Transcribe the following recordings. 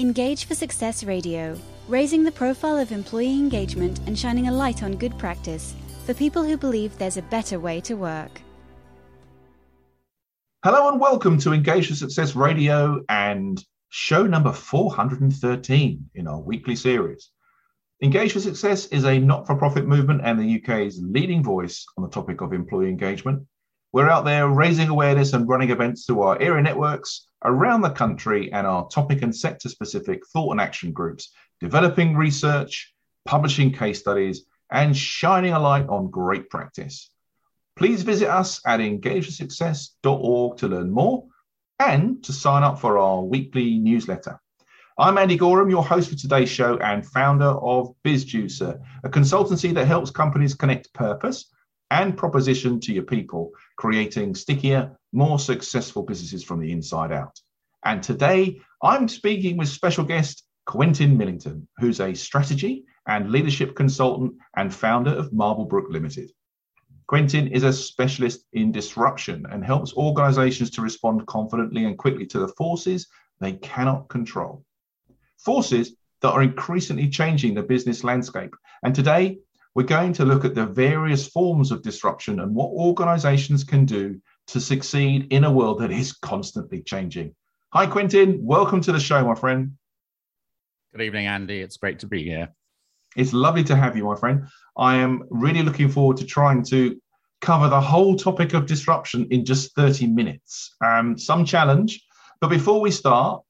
Engage for Success Radio, raising the profile of employee engagement and shining a light on good practice for people who believe there's a better way to work. Hello and welcome to Engage for Success Radio and show number 413 in our weekly series. Engage for Success is a not for profit movement and the UK's leading voice on the topic of employee engagement. We're out there raising awareness and running events through our area networks around the country and our topic and sector specific thought and action groups, developing research, publishing case studies, and shining a light on great practice. Please visit us at engageforsuccess.org to learn more and to sign up for our weekly newsletter. I'm Andy Goram, your host for today's show and founder of BizJuicer, a consultancy that helps companies connect purpose and proposition to your people, creating stickier, more successful businesses from the inside out. And today, I'm speaking with special guest Quentin Millington, who's a strategy and leadership consultant and founder of Marblebrook Limited. Quentin is a specialist in disruption and helps organizations to respond confidently and quickly to the forces they cannot control. Forces that are increasingly changing the business landscape. And today, we're going to look at the various forms of disruption and what organizations can do to succeed in a world that is constantly changing. Hi, Quentin. Welcome to the show, my friend. Good evening, Andy. It's great to be here. It's lovely to have you, my friend. I am really looking forward to trying to cover the whole topic of disruption in just 30 minutes. Um, some challenge. But before we start,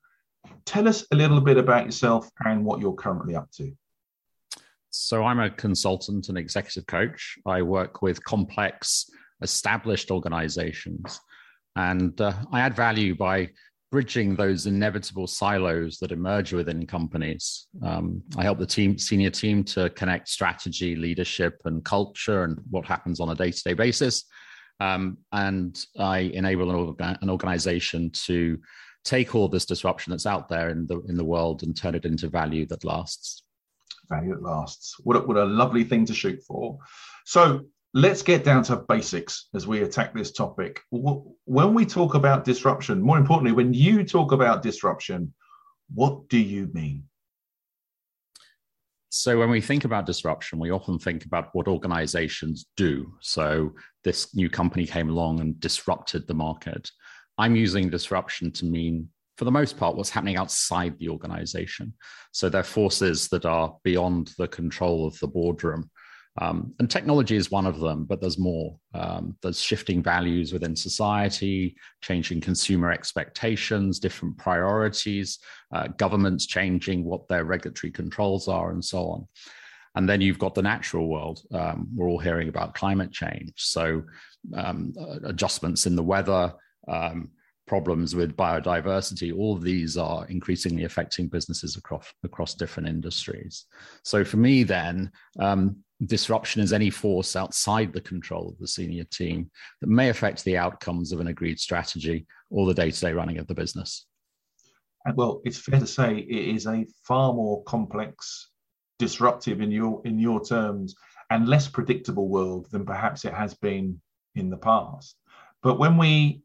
tell us a little bit about yourself and what you're currently up to. So, I'm a consultant and executive coach. I work with complex, established organizations, and uh, I add value by bridging those inevitable silos that emerge within companies. Um, I help the team, senior team, to connect strategy, leadership, and culture, and what happens on a day-to-day basis. Um, and I enable an, orga- an organization to take all this disruption that's out there in the in the world and turn it into value that lasts value at lasts. What a, what a lovely thing to shoot for. So let's get down to basics as we attack this topic. When we talk about disruption, more importantly, when you talk about disruption, what do you mean? So, when we think about disruption, we often think about what organizations do. So, this new company came along and disrupted the market. I'm using disruption to mean for the most part, what's happening outside the organization. So they're forces that are beyond the control of the boardroom. Um, and technology is one of them, but there's more. Um, there's shifting values within society, changing consumer expectations, different priorities, uh, governments changing what their regulatory controls are, and so on. And then you've got the natural world. Um, we're all hearing about climate change. So um, adjustments in the weather, um, problems with biodiversity, all of these are increasingly affecting businesses across across different industries. So for me, then um, disruption is any force outside the control of the senior team that may affect the outcomes of an agreed strategy or the day-to-day running of the business. Well, it's fair to say it is a far more complex, disruptive in your in your terms, and less predictable world than perhaps it has been in the past. But when we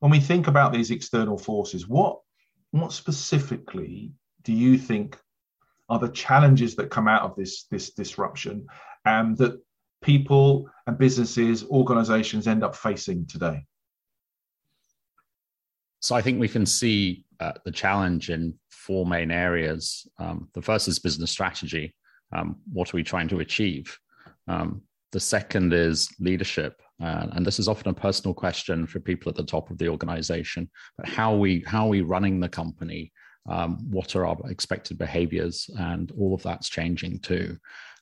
when we think about these external forces, what what specifically do you think are the challenges that come out of this this disruption and that people and businesses, organizations end up facing today? So I think we can see uh, the challenge in four main areas. Um, the first is business strategy. Um, what are we trying to achieve? Um, the second is leadership. Uh, and this is often a personal question for people at the top of the organization. But how we how are we running the company? Um, what are our expected behaviors? And all of that's changing too.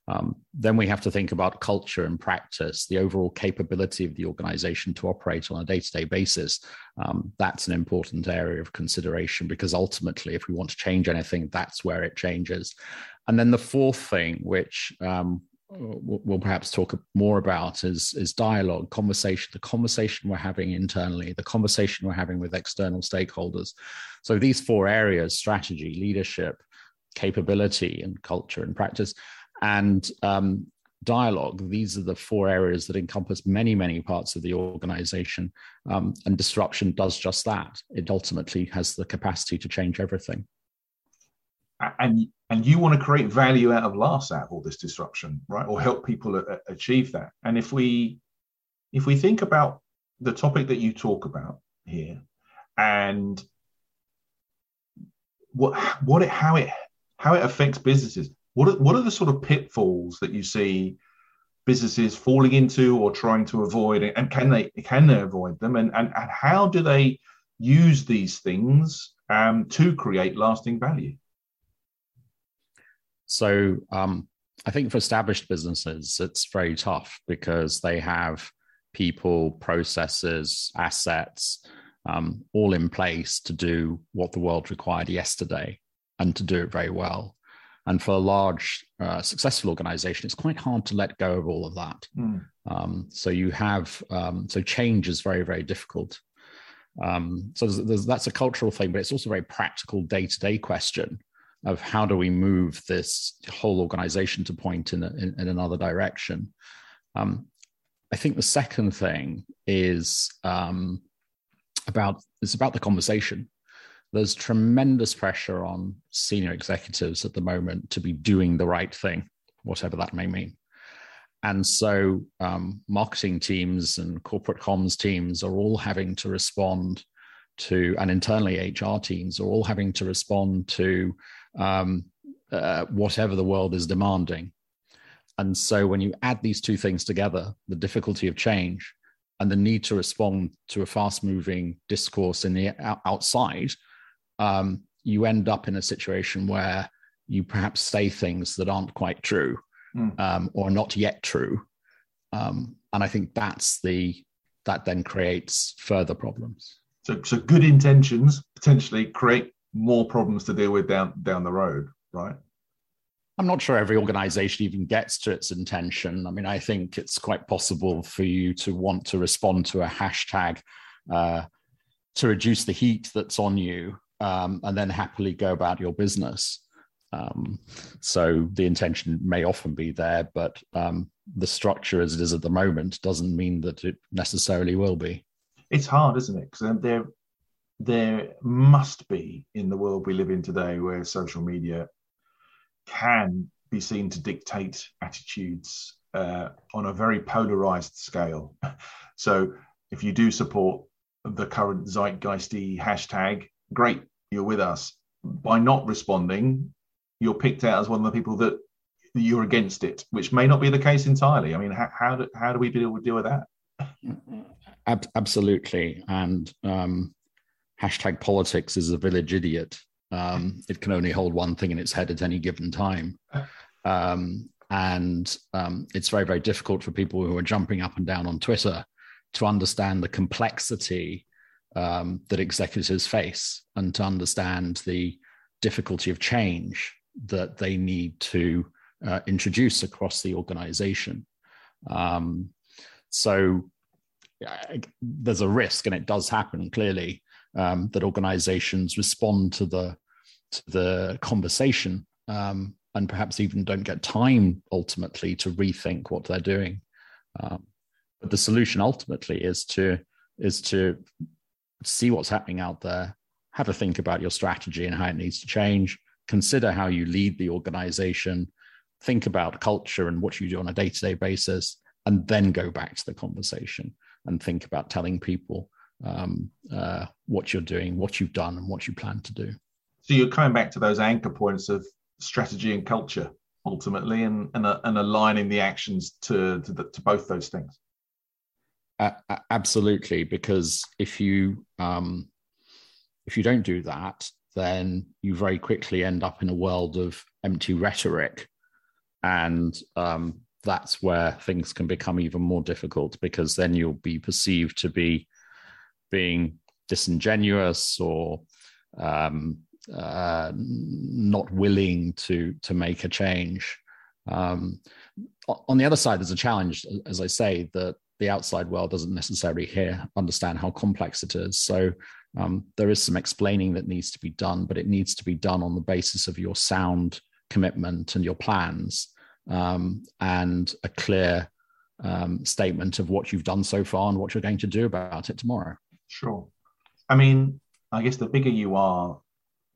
Um, then we have to think about culture and practice, the overall capability of the organization to operate on a day to day basis. Um, that's an important area of consideration because ultimately, if we want to change anything, that's where it changes. And then the fourth thing, which um, we'll perhaps talk more about is is dialogue conversation the conversation we're having internally the conversation we're having with external stakeholders. So these four areas strategy leadership capability and culture and practice and um, dialogue these are the four areas that encompass many many parts of the organization. Um, and disruption does just that. It ultimately has the capacity to change everything and and you want to create value out of loss out of all this disruption, right? Or help people a achieve that. And if we if we think about the topic that you talk about here and what what it how it how it affects businesses what are, what are the sort of pitfalls that you see businesses falling into or trying to avoid and can they can they avoid them and and, and how do they use these things um, to create lasting value so um, i think for established businesses it's very tough because they have people processes assets um, all in place to do what the world required yesterday and to do it very well. And for a large, uh, successful organization, it's quite hard to let go of all of that. Mm. Um, so you have, um, so change is very, very difficult. Um, so there's, there's, that's a cultural thing, but it's also a very practical day to day question of how do we move this whole organization to point in, a, in, in another direction. Um, I think the second thing is um, about it's about the conversation. There's tremendous pressure on senior executives at the moment to be doing the right thing, whatever that may mean. And so, um, marketing teams and corporate comms teams are all having to respond to, and internally HR teams are all having to respond to um, uh, whatever the world is demanding. And so, when you add these two things together, the difficulty of change and the need to respond to a fast moving discourse in the outside, um, you end up in a situation where you perhaps say things that aren't quite true mm. um, or not yet true. Um, and I think that's the that then creates further problems. So, so good intentions potentially create more problems to deal with down down the road, right? I'm not sure every organization even gets to its intention. I mean, I think it's quite possible for you to want to respond to a hashtag uh, to reduce the heat that's on you um, and then happily go about your business. Um, so the intention may often be there, but um, the structure as it is at the moment doesn't mean that it necessarily will be. It's hard, isn't it? Because there, there must be in the world we live in today, where social media can be seen to dictate attitudes uh, on a very polarized scale. so if you do support the current zeitgeisty hashtag, great, you're with us. By not responding, you're picked out as one of the people that you're against it, which may not be the case entirely. I mean, how, how do, how do we deal, deal with that? Absolutely. And um, hashtag politics is a village idiot um, it can only hold one thing in its head at any given time. Um, and um, it's very, very difficult for people who are jumping up and down on Twitter to understand the complexity um, that executives face and to understand the difficulty of change that they need to uh, introduce across the organization. Um, so there's a risk, and it does happen clearly, um, that organizations respond to the to the conversation um, and perhaps even don't get time ultimately to rethink what they're doing. Um, but the solution ultimately is to is to see what's happening out there, have a think about your strategy and how it needs to change, consider how you lead the organization, think about culture and what you do on a day-to-day basis, and then go back to the conversation and think about telling people um, uh, what you're doing, what you've done, and what you plan to do. So you're coming back to those anchor points of strategy and culture ultimately, and and, uh, and aligning the actions to to, the, to both those things. Uh, absolutely, because if you um, if you don't do that, then you very quickly end up in a world of empty rhetoric, and um, that's where things can become even more difficult because then you'll be perceived to be being disingenuous or um, uh, not willing to to make a change. Um, on the other side, there's a challenge, as I say, that the outside world doesn't necessarily hear understand how complex it is. So um, there is some explaining that needs to be done, but it needs to be done on the basis of your sound commitment and your plans um, and a clear um, statement of what you've done so far and what you're going to do about it tomorrow. Sure. I mean, I guess the bigger you are,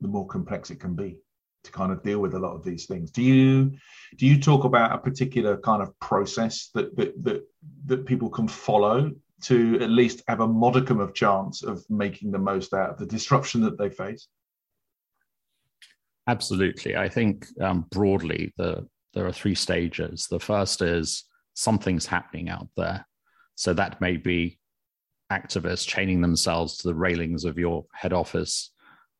the more complex it can be. to kind of deal with a lot of these things. Do you do you talk about a particular kind of process that that that, that people can follow to at least have a modicum of chance of making the most out of the disruption that they face? Absolutely. I think um, broadly, the, there are three stages. The first is something's happening out there. So that may be activists chaining themselves to the railings of your head office.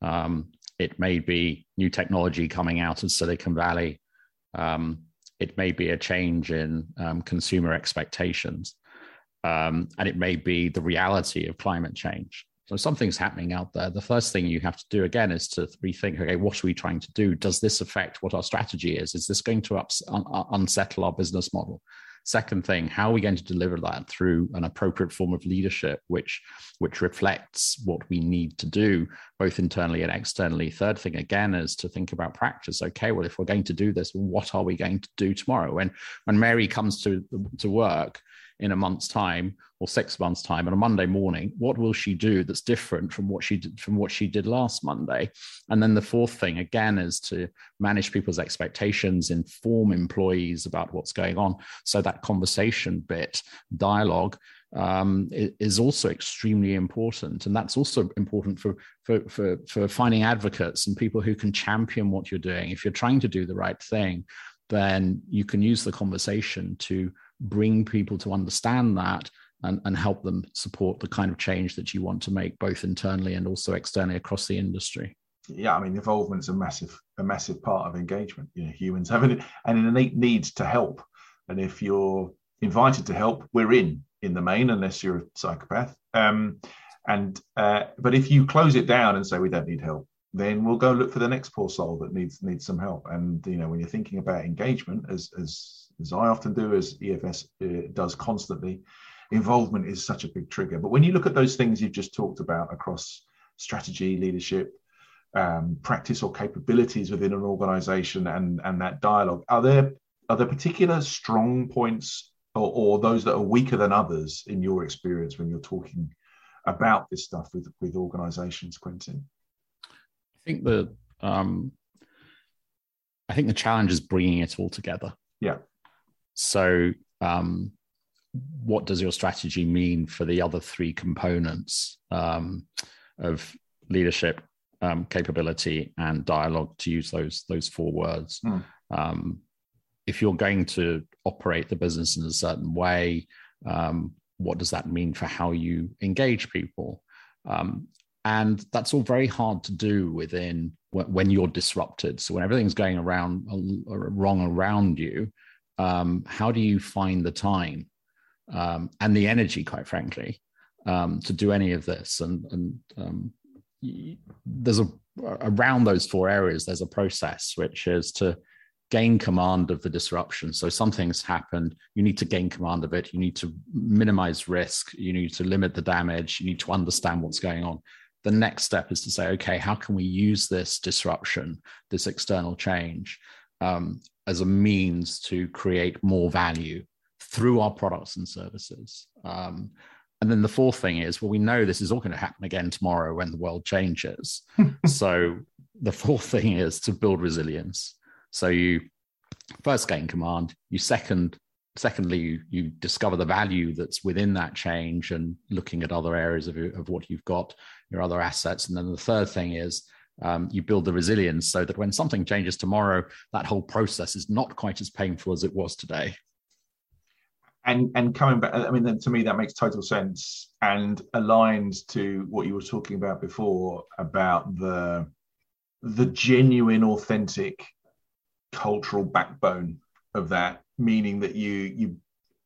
Um, it may be new technology coming out of Silicon Valley. Um, it may be a change in um, consumer expectations um, and it may be the reality of climate change. So something's happening out there. The first thing you have to do again is to rethink: okay, what are we trying to do? Does this affect what our strategy is? Is this going to ups, un, unsettle our business model? Second thing, how are we going to deliver that through an appropriate form of leadership, which which reflects what we need to do, both internally and externally? Third thing again is to think about practice. Okay, well, if we're going to do this, what are we going to do tomorrow? When when Mary comes to to work, in a month's time or six months time on a monday morning what will she do that's different from what she did from what she did last monday? And then the fourth thing again is to manage people's expectations inform employees about what's going on. So that conversation bit dialogue um, is also extremely important, and that's also important for, for for for finding advocates and people who can champion what you're doing. If you're trying to do the right thing, then you can use the conversation to bring people to understand that and, and help them support the kind of change that you want to make both internally and also externally across the industry. Yeah i mean involvement's a massive a massive part of engagement. You know humans have an, an innate need to help. And if you're invited to help we're in in the main unless you're a psychopath. Um, and uh, but if you close it down and say we don't need help then we'll go look for the next poor soul that needs needs some help. And you know when you're thinking about engagement as as as I often do, as EFS uh, does constantly, involvement is such a big trigger. But when you look at those things you've just talked about across strategy, leadership, um, practice, or capabilities within an organization, and and that dialogue, are there are there particular strong points or, or those that are weaker than others in your experience when you're talking about this stuff with with organizations, Quentin? I think the um, I think the challenge is bringing it all together. Yeah. So, um, what does your strategy mean for the other three components um, of leadership, um, capability, and dialogue? To use those those four words. Mm. if you're going to operate the business in a certain way, um, what does that mean for how you engage people? Um, and that's all very hard to do within when you're disrupted. So when everything's going around uh, wrong around you, um, how do you find the time um, and the energy, quite frankly, um, to do any of this? And, and um, there's a around those four areas, there's a process which is to gain command of the disruption. So something's happened, you need to gain command of it. You need to minimize risk. You need to limit the damage. You need to understand what's going on. The next step is to say, okay, how can we use this disruption, this external change, um, as a means to create more value through our products and services. Um, and then the fourth thing is, well, we know this is all going to happen again tomorrow when the world changes. so the fourth thing is to build resilience. So you first gain command. You second, secondly, you, you discover the value that's within that change and looking at other areas of, of what you've got, your other assets. And then the third thing is um, you build the resilience so that when something changes tomorrow, that whole process is not quite as painful as it was today. And and coming back, I mean, to me that makes total sense and aligns to what you were talking about before about the the genuine, authentic cultural backbone of that, meaning that you you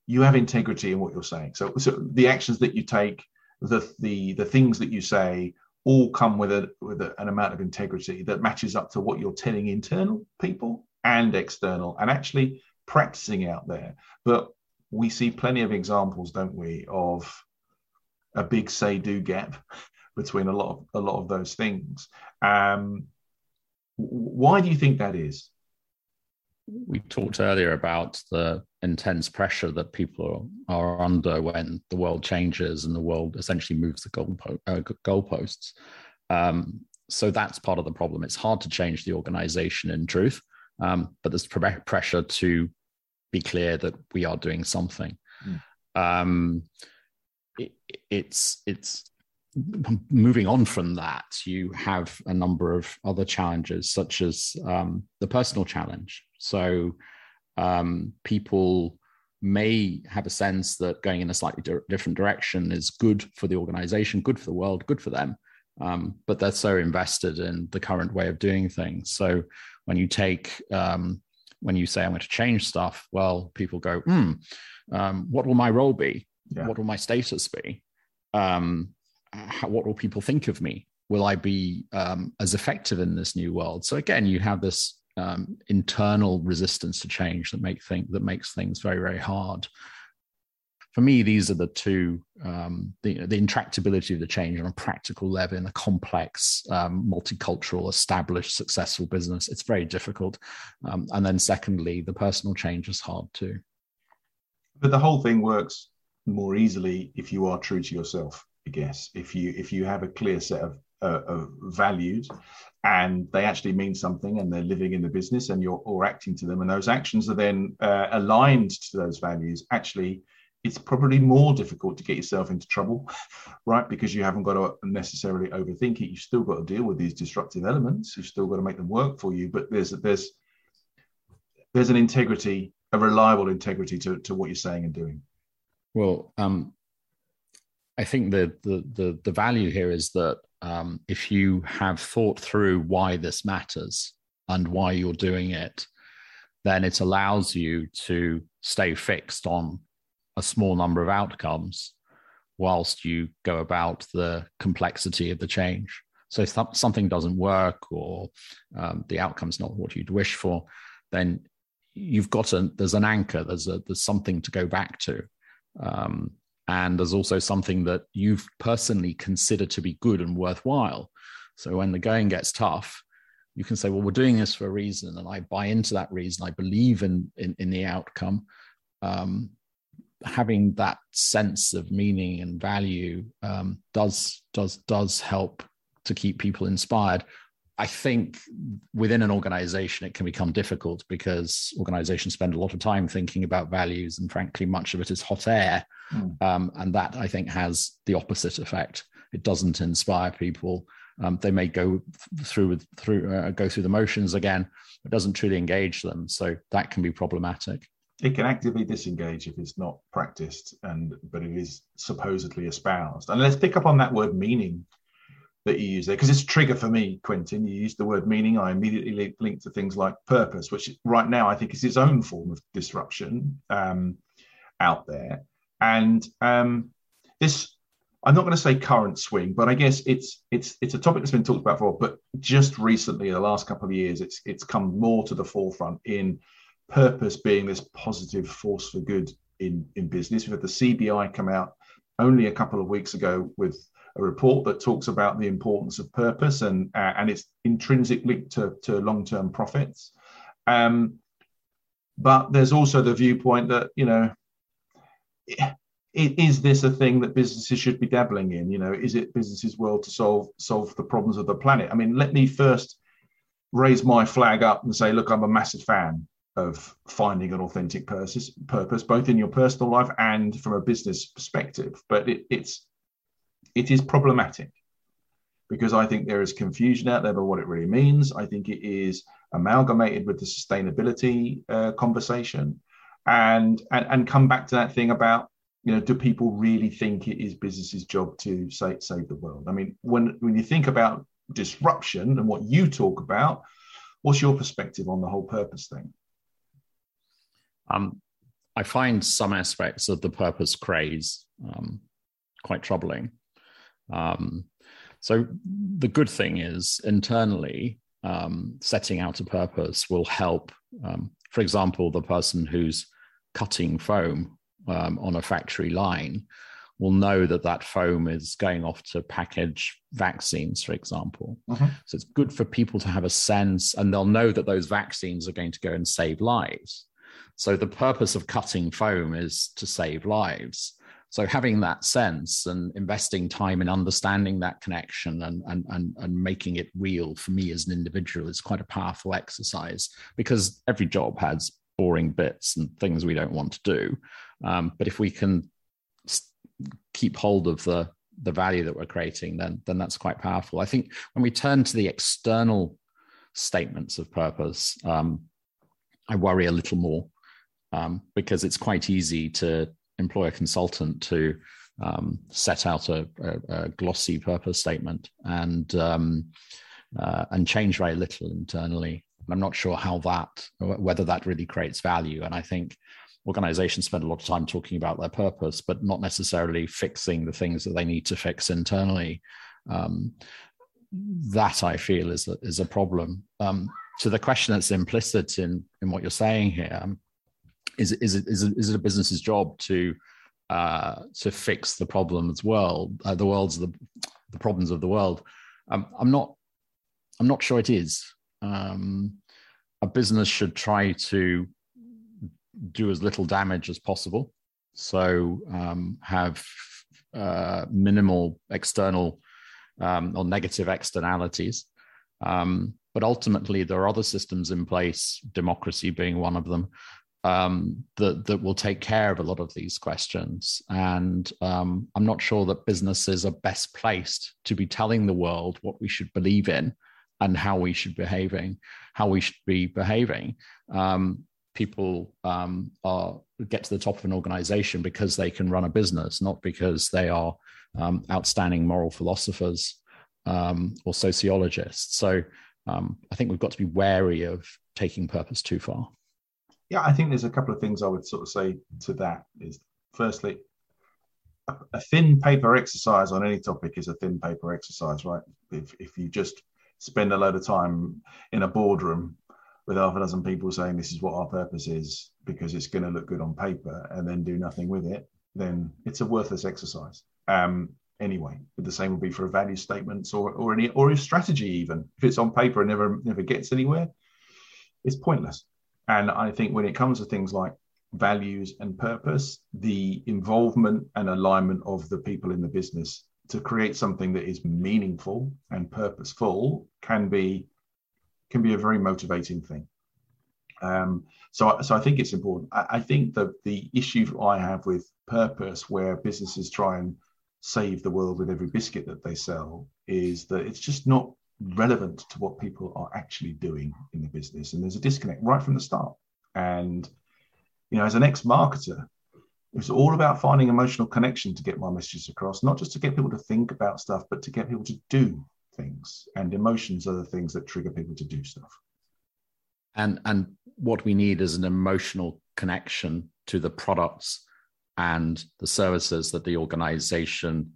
you have integrity in what you're saying. So so the actions that you take, the the the things that you say all come with a with a, an amount of integrity that matches up to what you're telling internal people and external and actually practicing out there. But we see plenty of examples don't we of a big say do gap between a lot of a lot of those things. Um, why do you think that is we talked earlier about the intense pressure that people are, under when the world changes and the world essentially moves the goalpo- uh, goalposts. Um, so that's part of the problem. It's hard to change the organization in truth, um, but there's pressure to be clear that we are doing something. Mm. Um, it, it's it's moving on from that. You have a number of other challenges, such as um, the personal challenge. So um, people may have a sense that going in a slightly di- different direction is good for the organization, good for the world, good for them. Um, but they're so invested in the current way of doing things. So when you take, um, when you say, I'm going to change stuff, well, people go, hmm, um, what will my role be? Yeah. What will my status be? Um, how, what will people think of me? Will I be um, as effective in this new world? So again, you have this um, internal resistance to change that make think that makes things very very hard. For me, these are the two um, the, the intractability of the change on a practical level in a complex, um, multicultural, established, successful business. It's very difficult, um, and then secondly, the personal change is hard too. But the whole thing works more easily if you are true to yourself. I guess if you if you have a clear set of uh, of values and they actually mean something and they're living in the business and you're or acting to them and those actions are then uh, aligned to those values. Actually it's probably more difficult to get yourself into trouble right because you haven't got to necessarily overthink it. You've still got to deal with these disruptive elements. You've still got to make them work for you but there's there's there's an integrity a reliable integrity to, to what you're saying and doing. Well um i think the the the, the value here is that um, if you have thought through why this matters and why you're doing it, then it allows you to stay fixed on a small number of outcomes whilst you go about the complexity of the change. So if something doesn't work or um, the outcome's not what you'd wish for, then you've got a there's an anchor. There's a there's something to go back to. Um, and there's also something that you've personally considered to be good and worthwhile. So when the going gets tough, you can say, well, we're doing this for a reason, and I buy into that reason. I believe in in, in the outcome. Um, having that sense of meaning and value um, does does does help to keep people inspired. I think within an organization, it can become difficult because organizations spend a lot of time thinking about values, and frankly, much of it is hot air. Mm. Um, and that I think has the opposite effect. It doesn't inspire people. Um, they may go through through uh, go through the motions again. It doesn't truly engage them, so that can be problematic. It can actively disengage if it's not practiced, and but it is supposedly espoused. And let's pick up on that word meaning that you use there. Because it's a trigger for me quentin. You use the word meaning i immediately link to things like purpose which right now i think is its own form of disruption um, out there. And um, this i'm not going to say current swing but i guess it's it's it's a topic that's been talked about for but just recently the last couple of years it's it's come more to the forefront in purpose being this positive force for good in in business. We've had the cbi come out only a couple of weeks ago with a report that talks about the importance of purpose and uh, and its intrinsic link to, to long-term profits. Um, but there's also the viewpoint that you know, is this a thing that businesses should be dabbling in? You know, is it businesses' world to solve solve the problems of the planet? I mean, let me first raise my flag up and say, look, I'm a massive fan of finding an authentic purpose, purpose both in your personal life and from a business perspective. But it, it's it is problematic because I think there is confusion out there about what it really means. I think it is amalgamated with the sustainability uh, conversation, and, and and come back to that thing about you know do people really think it is business's job to save save the world? I mean, when when you think about disruption and what you talk about, what's your perspective on the whole purpose thing? Um, I find some aspects of the purpose craze um, quite troubling. Um, so the good thing is internally, um, setting out a purpose will help. Um, for example, the person who's cutting foam um, on a factory line will know that that foam is going off to package vaccines, for example. Uh-huh. So it's good for people to have a sense, and they'll know that those vaccines are going to go and save lives. So the purpose of cutting foam is to save lives. So having that sense and investing time in understanding that connection and, and, and, and making it real for me as an individual is quite a powerful exercise because every job has boring bits and things we don't want to do. Um, but if we can keep hold of the the value that we're creating, then then that's quite powerful. I think when we turn to the external statements of purpose, um, I worry a little more um, because it's quite easy to employ a consultant to um, set out a, a, a, glossy purpose statement and um, uh, and change very little internally. I'm not sure how that whether that really creates value. And I think organizations spend a lot of time talking about their purpose, but not necessarily fixing the things that they need to fix internally. Um, that I feel is a, is a problem. Um, to the question that's implicit in in what you're saying here, um, is is it, is it, is it a business's job to uh, to fix the problems world uh, the world's the the problems of the world? Um, I'm not I'm not sure it is. Um, a business should try to do as little damage as possible. So um, have uh, minimal external um, or negative externalities. Um, but ultimately, there are other systems in place, democracy being one of them, um, that that will take care of a lot of these questions. And um, I'm not sure that businesses are best placed to be telling the world what we should believe in and how we should behaving, how we should be behaving. Um, people um, are get to the top of an organization because they can run a business, not because they are um, outstanding moral philosophers um, or sociologists. So I think we've got to be wary of taking purpose too far. Yeah, I think there's a couple of things I would sort of say to that. Is firstly, a, a thin paper exercise on any topic is a thin paper exercise, right? If if you just spend a load of time in a boardroom with half a dozen people saying this is what our purpose is because it's going to look good on paper and then do nothing with it, then it's a worthless exercise. Um, anyway, the same will be for value statements or or any or a strategy even. If it's on paper and never never gets anywhere, it's pointless. And I think when it comes to things like values and purpose, the involvement and alignment of the people in the business to create something that is meaningful and purposeful can be can be a very motivating thing. Um, so, so I think it's important. I, I think that the issue I have with purpose, where businesses try and save the world with every biscuit that they sell, is that it's just not relevant to what people are actually doing in the business, and there's a disconnect right from the start. And you know, as an ex-marketer, it's all about finding emotional connection to get my messages across, not just to get people to think about stuff, but to get people to do things. And emotions are the things that trigger people to do stuff. And and what we need is an emotional connection to the products and the services that the organization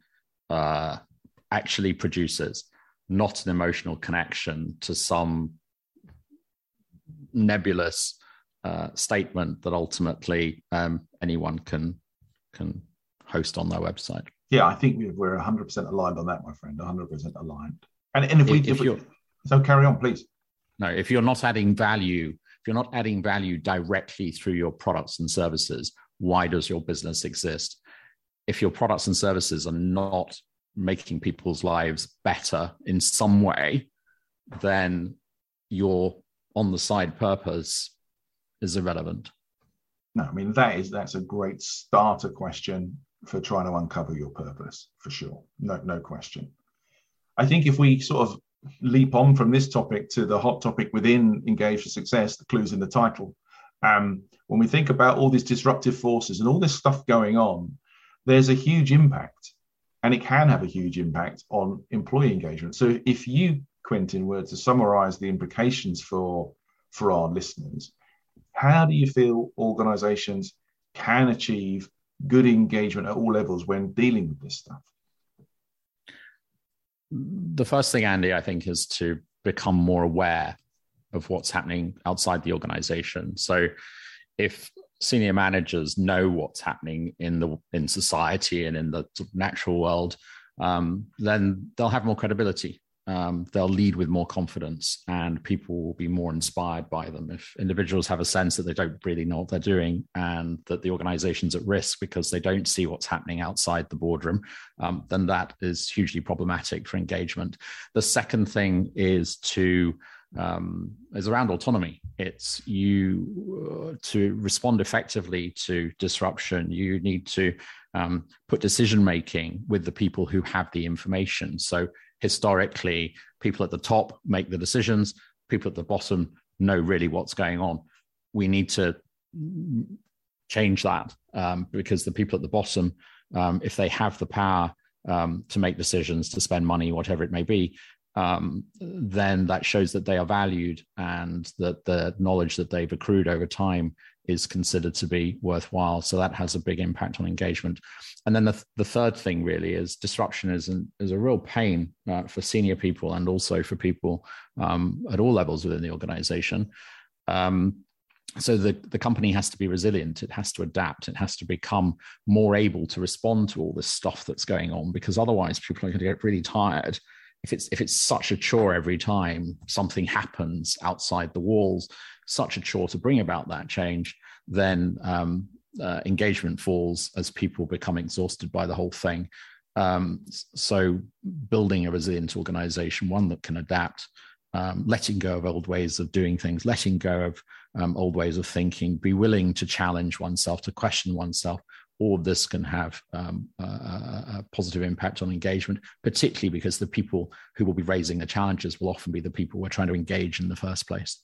uh, actually produces not an emotional connection to some nebulous uh, statement that ultimately um, anyone can can host on their website yeah, I think we're 100% aligned on that, my friend. 100% aligned. And, and if we, if, if we, so carry on, please. No, if you're not adding value, if you're not adding value directly through your products and services, why does your business exist? If your products and services are not making people's lives better in some way, then your on the side purpose is irrelevant. No, I mean that is that's a great starter question for trying to uncover your purpose for sure no no question i think if we sort of leap on from this topic to the hot topic within engage for success the clues in the title um, when we think about all these disruptive forces and all this stuff going on there's a huge impact and it can have a huge impact on employee engagement so if you quentin were to summarize the implications for for our listeners how do you feel organizations can achieve good engagement at all levels when dealing with this stuff? The first thing, Andy, I think, is to become more aware of what's happening outside the organization. So if senior managers know what's happening in the in society and in the natural world, um, then they'll have more credibility um, they'll lead with more confidence and people will be more inspired by them. If individuals have a sense that they don't really know what they're doing and that the organization's at risk because they don't see what's happening outside the boardroom, um, then that is hugely problematic for engagement. The second thing is to um, is around autonomy. It's you uh, to respond effectively to disruption. You need to um, put decision making with the people who have the information. So historically, people at the top make the decisions. People at the bottom know really what's going on. We need to change that um, because the people at the bottom, um, if they have the power um, to make decisions, to spend money, whatever it may be, um, then that shows that they are valued and that the knowledge that they've accrued over time is considered to be worthwhile. So that has a big impact on engagement. And then the, the third thing really is disruption is, an, is a real pain uh, for senior people and also for people um, at all levels within the organization. Um, so the, the company has to be resilient it has to adapt it has to become more able to respond to all this stuff that's going on because otherwise people are going to get really tired if it's if it's such a chore every time something happens outside the walls, such a chore to bring about that change, then um, uh, engagement falls as people become exhausted by the whole thing. Um, so building a resilient organization, one that can adapt, um, letting go of old ways of doing things, letting go of um, old ways of thinking, be willing to challenge oneself, to question oneself, all of this can have um, a, a, positive impact on engagement, particularly because the people who will be raising the challenges will often be the people we're trying to engage in the first place.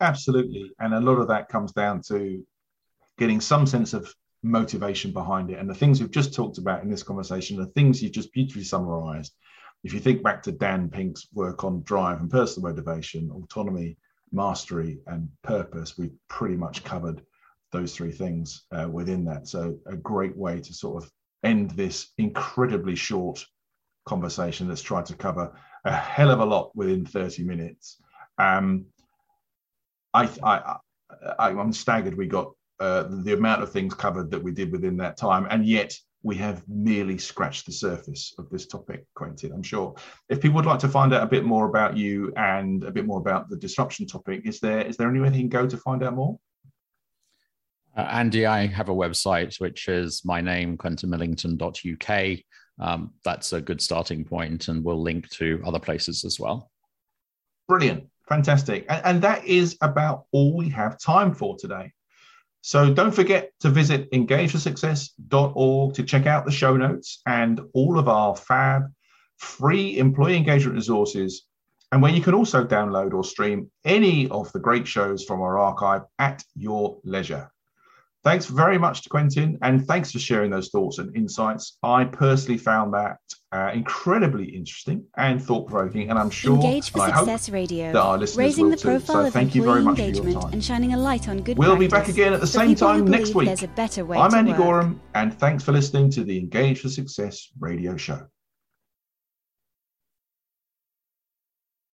Absolutely. And a lot of that comes down to getting some sense of motivation behind it. And the things we've just talked about in this conversation, the things you've just beautifully summarized. If you think back to Dan Pink's work on drive and personal motivation, autonomy, mastery, and purpose, we've pretty much covered those three things uh, within that. So a great way to sort of end this incredibly short conversation that's tried to cover a hell of a lot within 30 minutes. Um, I, I, I, am staggered we got uh, the amount of things covered that we did within that time, and yet we have merely scratched the surface of this topic, Quentin. I'm sure. If people would like to find out a bit more about you and a bit more about the disruption topic, is there is there anywhere they can go to find out more? Uh, Andy, I have a website which is my name, quentinmillington.uk. Um, that's a good starting point, and we'll link to other places as well. Brilliant, fantastic. And, and that is about all we have time for today. So don't forget to visit engageforsuccess.org to check out the show notes and all of our fab free employee engagement resources, and where you can also download or stream any of the great shows from our archive at your leisure. Thanks very much to Quentin, and thanks for sharing those thoughts and insights. I personally found that uh, incredibly interesting and thought provoking, and I'm sure Engage for Success Radio, that our listeners raising the profile too. So thank you very much engagement and shining a light on good. We'll be back again at the same time next week. There's a better way. I'm Andy work. Goram, and thanks for listening to the Engage for Success radio show.